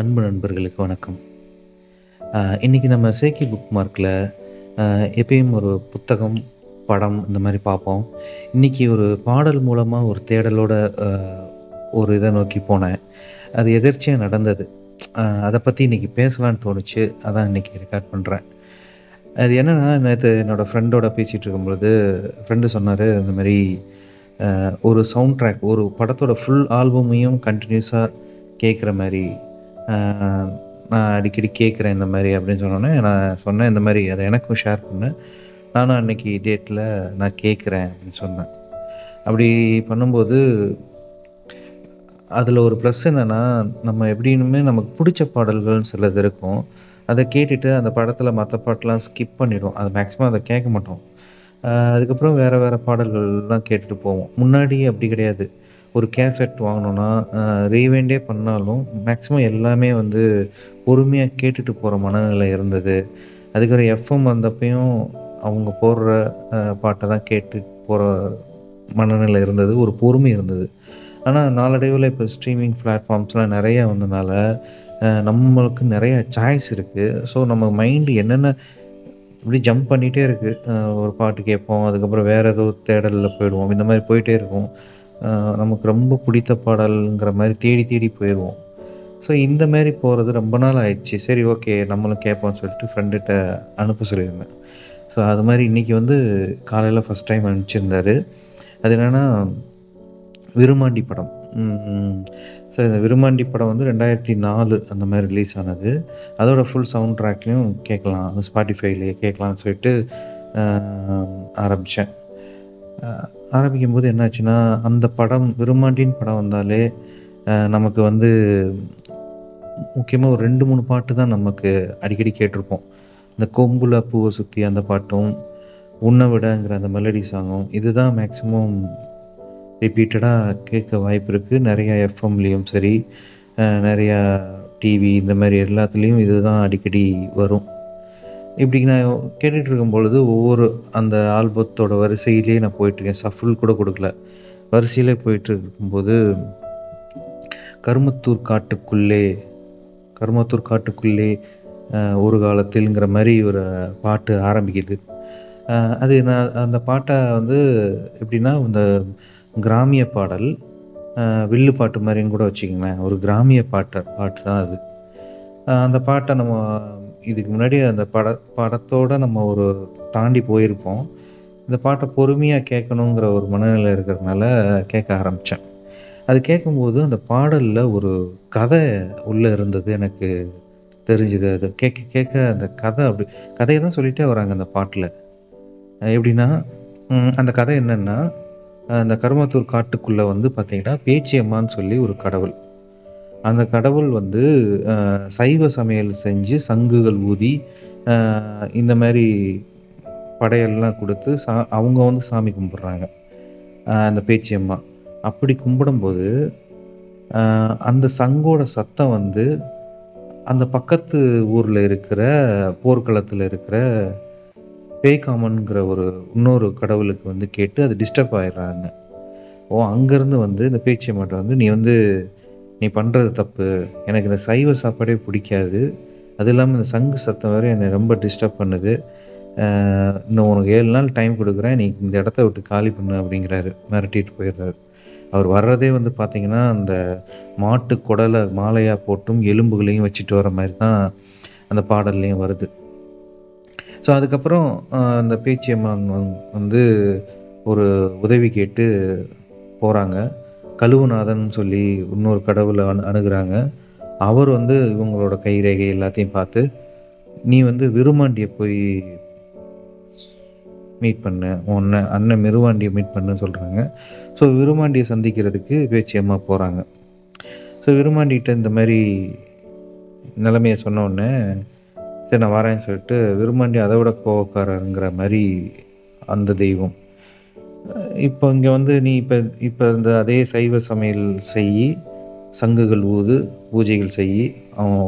அன்பு நண்பர்களுக்கு வணக்கம். இன்றைக்கி நம்ம சேக்கி புக் மார்க்கில் எப்பயும் ஒரு புத்தகம் படம் இந்த மாதிரி பார்ப்போம். இன்றைக்கி ஒரு பாடல் மூலமாக ஒரு தேடலோட ஒரு இதை நோக்கி போனேன். அது எதிர்ச்சியாக நடந்தது. அதை பற்றி இன்றைக்கி பேசலான்னு தோணுச்சு. அதான் இன்றைக்கி ரெக்கார்ட் பண்ணுறேன் அது என்னென்னா நேற்று என்னோடய ஃப்ரெண்டோட பேசிகிட்டு இருக்கும்பொழுது ஃப்ரெண்டு சொன்னார் இந்த மாதிரி ஒரு சவுண்ட் ட்ராக் ஒரு படத்தோட ஃபுல் ஆல்பமையும் கண்டினியூஸாக கேட்குற மாதிரி நான் அடிக்கடி கேட்குறேன் இந்த மாதிரி அப்படின்னு சொன்னோன்னே நான் சொன்னேன் இந்த மாதிரி அதை எனக்கும் ஷேர் பண்ணேன் நானும் அன்றைக்கி டேட்டில் நான் கேட்குறேன் அப்படின்னு சொன்னேன். அப்படி பண்ணும்போது அதில் ஒரு ப்ளஸ் என்னென்னா நம்ம எப்படின்னுமே நமக்கு பிடிச்ச பாடல்கள்னு சிலது இருக்கும். அதை கேட்டுட்டு அந்த படத்தில் மற்ற பாட்டெலாம் ஸ்கிப் பண்ணிவிடும் அது மேக்ஸிமம் அதை கேட்க மாட்டோம். அதுக்கப்புறம் வேறு வேறு பாடல்கள்லாம் கேட்டுட்டு போவோம். முன்னாடி அப்படி கிடையாது. ஒரு கேசட் வாங்கினோன்னா ரீவைண்டே பண்ணாலும் மேக்ஸிமம் எல்லாமே வந்து பொறுமையாக கேட்டுட்டு போகிற மனநிலை இருந்தது. அதுக்கப்புறம் எஃப்எம் வந்தப்பையும் அவங்க போடுற பாட்டை தான் கேட்டு போகிற மனநிலை இருந்தது ஒரு பொறுமை இருந்தது. ஆனால் நாளடைவில் இப்போ ஸ்ட்ரீமிங் பிளாட்ஃபார்ம்ஸ்லாம் நிறையா வந்தனால நம்மளுக்கு நிறைய சாய்ஸ் இருக்குது ஸோ நம்ம மைண்டு என்னென்ன இப்படி ஜம்ப் பண்ணிகிட்டே இருக்குது ஒரு பாட்டு கேட்போம் அதுக்கப்புறம் வேறு ஏதோ தேடலில் போயிடுவோம் இந்த மாதிரி போயிட்டே இருக்கும். நமக்கு ரொம்ப பிடித்த பாடல்ங்கிற மாதிரி தேடி தேடி போயிடுவோம். ஸோ இந்த மாதிரி போகிறது ரொம்ப நாள் ஆயிடுச்சு. சரி ஓகே நம்மளும் கேட்போம்னு சொல்லிட்டு ஃப்ரெண்டுகிட்ட அனுப்ப சொல்லியிருந்தேன். ஸோ அது மாதிரி இன்றைக்கி வந்து காலையில் ஃபஸ்ட் டைம் அனுப்பிச்சிருந்தாரு. அது என்னென்னா விருமாண்டி படம். ஸோ இந்த விருமாண்டி படம் வந்து ரெண்டாயிரத்தி நாலு அந்த மாதிரி ரிலீஸ் ஆனது. அதோட ஃபுல் சவுண்ட் ட்ராக்லேயும் கேட்கலாம் ஸ்பாட்டிஃபைலேயே கேட்கலாம்னு சொல்லிட்டு ஆரம்பித்தேன் ஆரம்பிக்கும் போது என்னாச்சுன்னா அந்த படம் விரும்மாண்டின் படம் வந்தாலே நமக்கு வந்து முக்கியமாக ஒரு ரெண்டு மூணு பாட்டு தான் நமக்கு அடிக்கடி கேட்டிருப்போம். இந்த கொம்புல பூவை சுற்றி அந்த பாட்டும் உன்னை விடங்கிற அந்த மெலடி சாங்கும் இதுதான் மேக்ஸிமம் ரிப்பீட்டடாக கேட்க வாய்ப்பு இருக்குது நிறையா எஃப்எம்லேயும் சரி நிறையா டிவி இந்த மாதிரி எல்லாத்துலேயும் இதுதான் அடிக்கடி வரும். இப்படி நான் கேட்டுகிட்டு இருக்கும் பொழுது ஒவ்வொரு அந்த ஆல்பத்தோட வரிசையிலே நான் போயிட்டுருக்கேன். சஃபுல் கூட கொடுக்கல. வரிசையிலே போயிட்டு இருக்கும்போது கருமத்தூர் காட்டுக்குள்ளே கருமத்தூர் காட்டுக்குள்ளே ஒரு காலத்தில்ங்கிற மாதிரி ஒரு பாட்டு ஆரம்பிக்குது. அது நான் அந்த பாட்டை வந்து எப்படின்னா இந்த கிராமிய பாடல் வில்லு பாட்டு மாதிரின்னு கூட வச்சுக்கோங்களேன். ஒரு கிராமிய பாட்டு பாட்டு தான் அது. அந்த பாட்டை நம்ம இதுக்கு முன்னாடி அந்த பட படத்தோடு நம்ம ஒரு தாண்டி போயிருப்போம். இந்த பாட்டை பொறுமையாக கேட்கணுங்கிற ஒரு மனநிலை இருக்கிறதுனால கேட்க ஆரம்பித்தேன் அது கேட்கும்போது அந்த பாடலில் ஒரு கதை உள்ளே இருந்தது எனக்கு தெரிஞ்சுது. அது கேட்க கேட்க அந்த கதை அப்படி கதையை தான் சொல்லிகிட்டே வராங்க அந்த பாட்டில். எப்படின்னா அந்த கதை என்னென்னா அந்த கருமத்தூர் காட்டுக்குள்ளே வந்து பார்த்திங்கன்னா பேச்சியம்மான்னு சொல்லி ஒரு கடவுள். அந்த கடவுள் வந்து சைவ சமையல் செஞ்சு சங்குகள் ஊதி இந்த மாதிரி படையெல்லாம் கொடுத்து சா அவங்க வந்து சாமி கும்பிட்றாங்க. அந்த பேச்சியம்மா அப்படி கும்பிடும்போது அந்த சங்கோட சத்தம் வந்து அந்த பக்கத்து ஊரில் இருக்கிற போர்க்களத்தில் இருக்கிற பேய்காமன்கிற ஒரு இன்னொரு கடவுளுக்கு வந்து கேட்டு அது டிஸ்டர்ப் ஆயிடுறாங்க. ஓ அங்கேருந்து வந்து இந்த பேச்சியம்மாட்ட வந்து நீ வந்து நீ பண்ணுறது தப்பு. எனக்கு இந்த சைவ சாப்பாடே பிடிக்காது. அது இல்லாமல் இந்த சங்கு சத்தம் வேறு என்னை ரொம்ப டிஸ்டர்ப் பண்ணுது. இன்னும் உனக்கு ஏழு நாள் டைம் கொடுக்குறேன். நீ இந்த இடத்த விட்டு காலி பண்ணு அப்படிங்கிறாரு. மிரட்டிட்டு போயிடுறாரு. அவர் வர்றதே வந்து பார்த்திங்கன்னா அந்த மாட்டு குடலை மாலையாக போட்டும் எலும்புகளையும் வச்சுட்டு வர மாதிரி தான் அந்த பாடல்லையும் வருது. ஸோ அதுக்கப்புறம் அந்த பேச்சியம்மன் வந்து ஒரு உதவி கேட்டு போகிறாங்க கழுவுநாதன் சொல்லி இன்னொரு கடவுளை அணு அணுகிறாங்க. அவர் வந்து இவங்களோட கைரேகை எல்லாத்தையும் பார்த்து நீ வந்து விருமாண்டியை போய் மீட் பண்ணு. உன்னை அண்ணன் மிருவாண்டியை மீட் பண்ணுன்னு சொல்கிறாங்க ஸோ விருமாண்டியை சந்திக்கிறதுக்கு பேச்சியம்மா போகிறாங்க ஸோ விருமாண்டிகிட்ட இந்த மாதிரி நிலைமையை சொன்னோடனே சரி நான் வரேன்னு சொல்லிட்டு விருமாண்டி அதை விட கோவக்காரருங்கிற மாதிரி அந்த தெய்வம். இப்போ இங்கே வந்து நீ இப்போ இப்போ இந்த அதே சைவ சமையல் செய் சங்குகள் ஊது பூஜைகள் செய் அவன்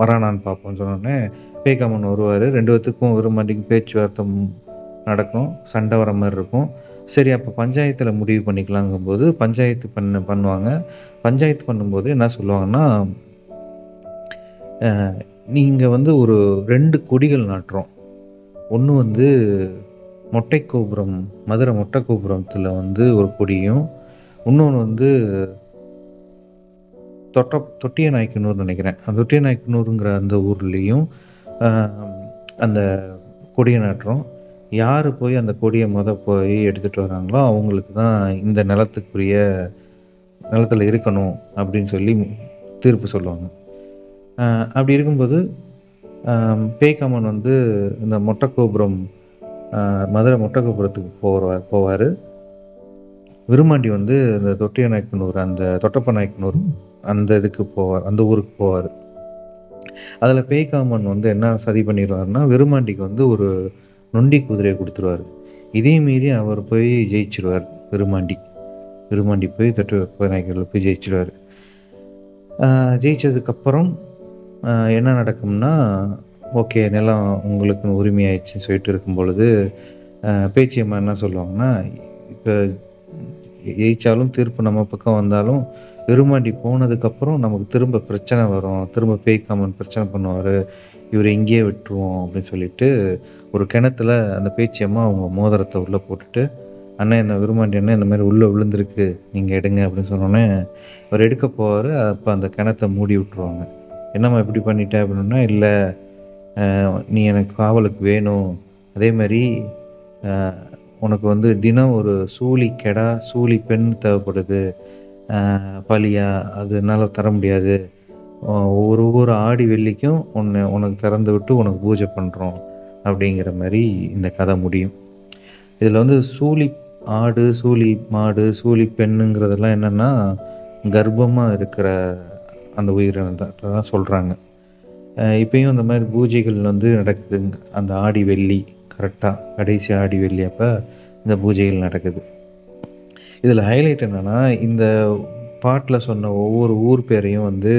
வரானான்னு பார்ப்போம்னு சொன்னோடனே பேக்காமன் வருவார். ரெண்டு பேத்துக்கும் ஒரு விரும்பாண்டிக்கும் பேச்சுவார்த்தை நடக்கும் சண்டை வர மாதிரி இருக்கும். சரி அப்போ பஞ்சாயத்தில் முடிவு பண்ணிக்கலாங்கும்போது பஞ்சாயத்து பண்ண பண்ணுவாங்க. பஞ்சாயத்து பண்ணும்போது என்ன சொல்லுவாங்கன்னா நீங்கள் வந்து ஒரு ரெண்டு கொடிகள் நாட்டுறோம். ஒன்று வந்து மொட்டை கோபுரம் மதுரை மொட்டை கோபுரத்தில் வந்து ஒரு கொடியும் இன்னொன்று வந்து தொட்ட தொட்டிய நாய்க்கனூர் நினைக்கிறேன். அந்த தொட்டிய நாய்க்கனூருங்கிற அந்த ஊர்லேயும் அந்த கொடியை நாட்டுறோம். யார் போய் அந்த கொடியை முத போய் எடுத்துகிட்டு வராங்களோ அவங்களுக்கு தான் இந்த நிலத்துக்குரிய நிலத்தில் இருக்கணும் அப்படின்னு சொல்லி தீர்ப்பு சொல்லுவாங்க. அப்படி இருக்கும்போது ஆம், வந்து இந்த மொட்டை கோபுரம் மதுரை மொட்டை போகிறவா போவார். விருமாண்டி வந்து இந்த தொட்டிய நாயக்கனூர் அந்த தொட்டப்ப நாயக்கனூர் அந்த இதுக்கு போவார் அந்த ஊருக்கு போவார். அதில் பேய்காமன் வந்து என்ன சதி பண்ணிடுவார்னா விருமாண்டிக்கு வந்து ஒரு நொண்டி குதிரையை கொடுத்துருவார். இதே மீறி அவர் போய் ஜெயிச்சிருவார் விருமாண்டி விருமாண்டி போய் தொட்டு நாயக்கரில் போய் ஜெயிச்சிருவார். ஜெயிச்சதுக்கப்புறம் என்ன நடக்கும்னா ஓகே நிலம் உங்களுக்கு உரிமையாயிடுச்சுன்னு சொல்லிட்டு இருக்கும் பொழுது பேச்சியம்மா என்ன சொல்லுவாங்கன்னா இப்போ ஜெயிச்சாலும் தீர்ப்பு நம்ம பக்கம் வந்தாலும் விரும்மாண்டி போனதுக்கப்புறம் நமக்கு திரும்ப பிரச்சனை வரும். திரும்ப பேய்க்காமன் பிரச்சனை பண்ணுவார். இவரை இங்கேயே விட்டுருவோம் அப்படின்னு சொல்லிட்டு ஒரு கிணத்துல அந்த பேச்சியம்மா அவங்க மோதிரத்தை உள்ளே போட்டுட்டு அண்ணன் இந்த விரும்மாண்டி அண்ணன் இந்த மாதிரி உள்ளே விழுந்திருக்கு. நீங்கள் எடுங்க அப்படின்னு சொன்னோன்னே அவர் எடுக்க போவார். அப்போ அந்த கிணத்தை மூடி விட்டுருவாங்க. என்னம்மா இப்படி பண்ணிட்டேன் அப்படின்னா இல்லை நீ எனக்கு காவலுக்கு வேணும். அதே மாதிரி உனக்கு வந்து தினம் ஒரு சூழி கெடா சூழி பெண் தேவைப்படுது. பழியா பலியா அது என்னால் தர முடியாது. ஆஹ், ஒரு ஒவ்வொரு ஆடி வெள்ளிக்கும் உன்னை உனக்கு திறந்து விட்டு உனக்கு பூஜை பண்ணுறோம் அப்படிங்கிற மாதிரி இந்த கதை முடியும். இதில் வந்து சூழி ஆடு சூழி மாடு சூழி பெண்ணுங்கிறதெல்லாம் என்னென்னா கர்ப்பமாக இருக்கிற அந்த உயிரினத்தை தான் சொல்கிறாங்க இப்போயும் இந்த மாதிரி பூஜைகள் வந்து நடக்குதுங்க. அந்த ஆடி வெள்ளி கரெக்டாக கடைசி ஆடி வெள்ளி அப்போ இந்த பூஜைகள் நடக்குது. இதில் ஹைலைட் என்னென்னா இந்த பாட்டில் சொன்ன ஒவ்வொரு ஊர் பேரையும் வந்து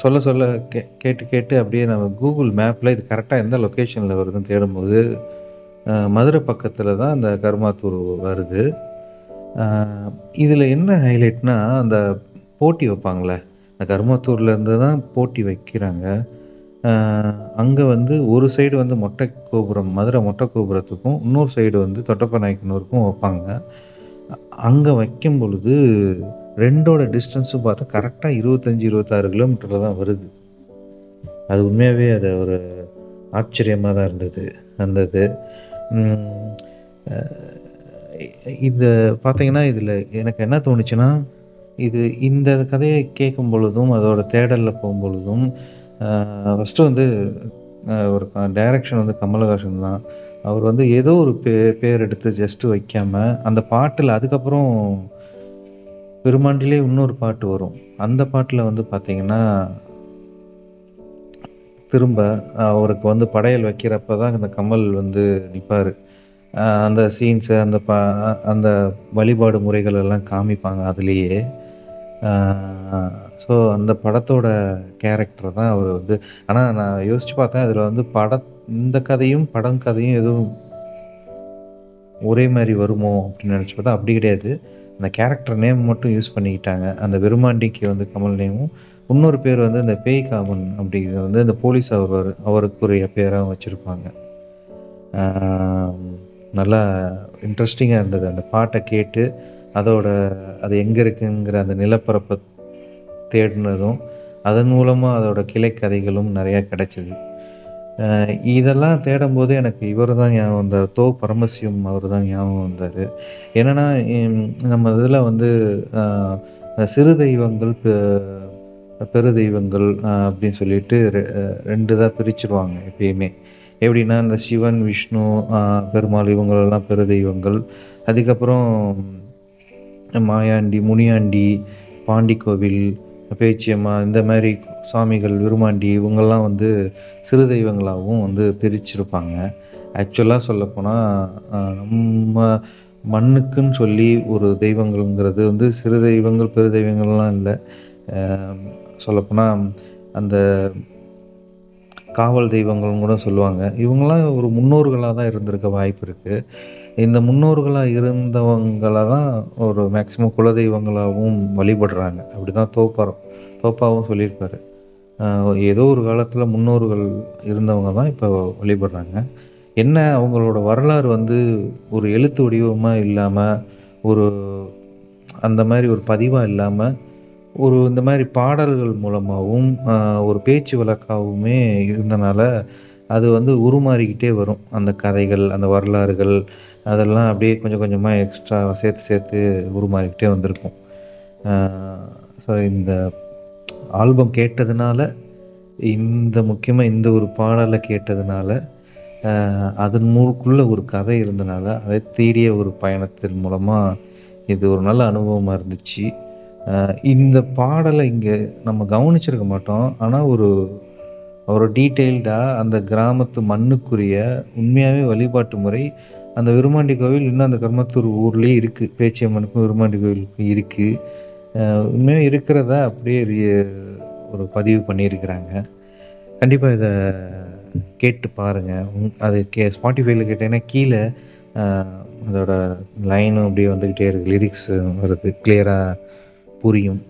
சொல்ல சொல்ல கே கேட்டு கேட்டு அப்படியே நம்ம கூகுள் மேப்பில் இது கரெக்டாக எந்த லொக்கேஷனில் வருதுன்னு தேடும்போது மதுரை பக்கத்தில் தான் அந்த கருமாத்தூர் வருது. இதில் என்ன ஹைலைட்னா அந்த போட்டி வைப்பாங்களே இந்த தான் போட்டி வைக்கிறாங்க. அங்கே வந்து ஒரு சைடு வந்து மொட்டை கோபுரம் மதுரை மொட்டை கோபுரத்துக்கும் இன்னொரு சைடு வந்து தொட்டப்ப நாயக்கனூருக்கும் வைப்பாங்க. அங்கே வைக்கும் பொழுது ரெண்டோட டிஸ்டன்ஸும் பார்த்தா கரெக்டாக இருபத்தஞ்சி இருபத்தாறு கிலோமீட்டரில் தான் வருது. அது உண்மையாகவே அது ஒரு ஆச்சரியமாக தான் இருந்தது வந்தது இந்த பார்த்தீங்கன்னா இதில் எனக்கு என்ன தோணுச்சுன்னா இது இந்த கதையை கேட்கும் பொழுதும் அதோட தேடலில் போகும் பொழுதும் ஃபஸ்ட்டு வந்து ஒரு டைரக்ஷன் வந்து கமலஹாசன் தான். அவர் வந்து ஏதோ ஒரு பே பேர் எடுத்து ஜஸ்ட்டு வைக்காமல் அந்த பாட்டில் அதுக்கப்புறம் பெருமாண்டிலே இன்னொரு பாட்டு வரும். அந்த பாட்டில் வந்து பார்த்திங்கன்னா திரும்ப அவருக்கு வந்து படையல் வைக்கிறப்ப தான் இந்த கமல் வந்து நிற்பார் அந்த சீன்ஸு அந்த பா அந்த வழிபாடு முறைகள் எல்லாம் காமிப்பாங்க அதுலேயே. ஸோ அந்த படத்தோட கேரக்டர் தான் அவர் வந்து. ஆனால் நான் யோசித்து பார்த்தேன் அதில் வந்து பட இந்த கதையும் படம் கதையும் எதுவும் ஒரே மாதிரி வருமோ அப்படின்னு நினச்சி பார்த்தா அப்படி கிடையாது. அந்த கேரக்டர் நேம் மட்டும் யூஸ் பண்ணிக்கிட்டாங்க. அந்த வெறுமாண்டிக்கு வந்து கமல் நேமும் இன்னொரு பேர் வந்து இந்த பேய் காமன் அப்படிங்கிறது வந்து இந்த போலீஸ் அவர் அவருக்குரிய பேராக வச்சுருப்பாங்க. நல்லா இன்ட்ரெஸ்டிங்காக இருந்தது. அந்த பாட்டை கேட்டு அதோட அது எங்கே இருக்குங்கிற அந்த நிலப்பரப்பை தேடினதும் அதன் மூலமாக அதோட கிளைக்கதைகளும் நிறையா கிடைச்சிது. இதெல்லாம் தேடும்போது எனக்கு இவர் தான் ஞாபகம் வந்தார். தோ பரமசிவம் அவர் தான் ஞாபகம் வந்தார். என்னென்னா நம்ம இதில் வந்து சிறு தெய்வங்கள் பெ- பெரு தெய்வங்கள் அப்படின்னு சொல்லிட்டு ரெ- ரெண்டு தான் பிரிச்சிருவாங்க எப்பயுமே. எப்படின்னா இந்த சிவன் விஷ்ணு பெருமாள் இவங்களெல்லாம் பெரு தெய்வங்கள். அதுக்கப்புறம் மாயாண்டி முனியாண்டி பாண்டி கோவில் பேச்சியம்மா இந்த மாதிரி சாமிகள் விருமாண்டி இவங்கெல்லாம் வந்து சிறு தெய்வங்களாகவும் வந்து பிரிச்சிருப்பாங்க. ஆக்சுவலாக சொல்லப்போனால் நம்ம மண்ணுக்குன்னு சொல்லி ஒரு தெய்வங்கள்ங்கிறது வந்து சிறு தெய்வங்கள் பெரு தெய்வங்கள்லாம் இல்லை. சொல்லப்போனால் அந்த காவல் தெய்வங்கள்னு கூட சொல்லுவாங்க. இவங்களாம் ஒரு முன்னோர்களாக தான் இருந்திருக்க வாய்ப்பு இருக்குது இந்த முன்னோர்களாக இருந்தவங்களை தான் ஒரு மேக்சிமம் குலதெய்வங்களாகவும் வழிபடுறாங்க. அப்படி தான் தோப்பாரம். தோப்பாவும் சொல்லியிருப்பார் ஏதோ ஒரு காலத்தில் முன்னோர்கள் இருந்தவங்க தான் இப்போ வழிபடுறாங்க. என்ன அவங்களோட வரலாறு வந்து ஒரு எழுத்து வடிவமாக இல்லாமல் ஒரு அந்த மாதிரி ஒரு பதிவாக இல்லாமல் ஒரு இந்த மாதிரி பாடல்கள் மூலமாகவும் ஒரு பேச்சு வழக்காகவுமே இருந்தனால அது வந்து உருமாறிக்கிட்டே வரும். அந்த கதைகள் அந்த வரலாறுகள் அதெல்லாம் அப்படியே கொஞ்சம் கொஞ்சமாக எக்ஸ்ட்ரா சேர்த்து சேர்த்து உருமாறிக்கிட்டே வந்திருக்கும். ஸோ இந்த ஆல்பம் கேட்டதுனால இந்த முக்கியமாக இந்த ஒரு பாடலை கேட்டதுனால அதன் மூக்குள்ளே ஒரு கதை இருந்தனால அதை தேடிய ஒரு பயணத்தின் மூலமாக இது ஒரு நல்ல அனுபவமாக இருந்துச்சு. இந்த பாடலை இங்கே நம்ம கவனிச்சிருக்க மாட்டோம். ஆனால் ஒரு ஒரு டீட்டெயில்டாக அந்த கிராமத்து மண்ணுக்குரிய உண்மையாகவே வழிபாட்டு முறை அந்த விருமாண்டி கோவில் இன்னும் அந்த கர்மத்தூர் ஊர்லேயே இருக்குது பேச்சியம்மனுக்கும் விருமாண்டி கோவிலுக்கும் இருக்குது இன்னும் இருக்கிறதா அப்படியே ஒரு பதிவு பண்ணியிருக்கிறாங்க. கண்டிப்பாக இதை கேட்டு பாருங்கள் அது கே ஸ்பாட்டிஃபைல கேட்டீங்கன்னா கீழே அதோட லைனும் அப்படியே வந்துக்கிட்டே இருக்குது லிரிக்ஸ் வருது. கிளியராக புரியும்.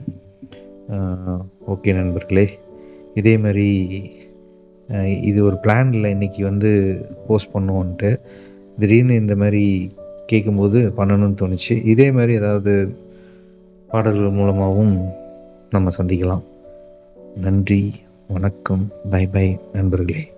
ஓகே நண்பர்களே. இதே மாதிரி இது ஒரு பிளான் இல்லை இன்றைக்கி வந்து போஸ்ட் பண்ணுவோன்ட்டு. திடீர்னு இந்த மாதிரி கேட்கும்போது பண்ணணும்னு தோணுச்சு. இதே மாதிரி ஏதாவது பாடல்கள் மூலமாகவும் நம்ம சந்திக்கலாம். நன்றி வணக்கம் பை பை நண்பர்களே.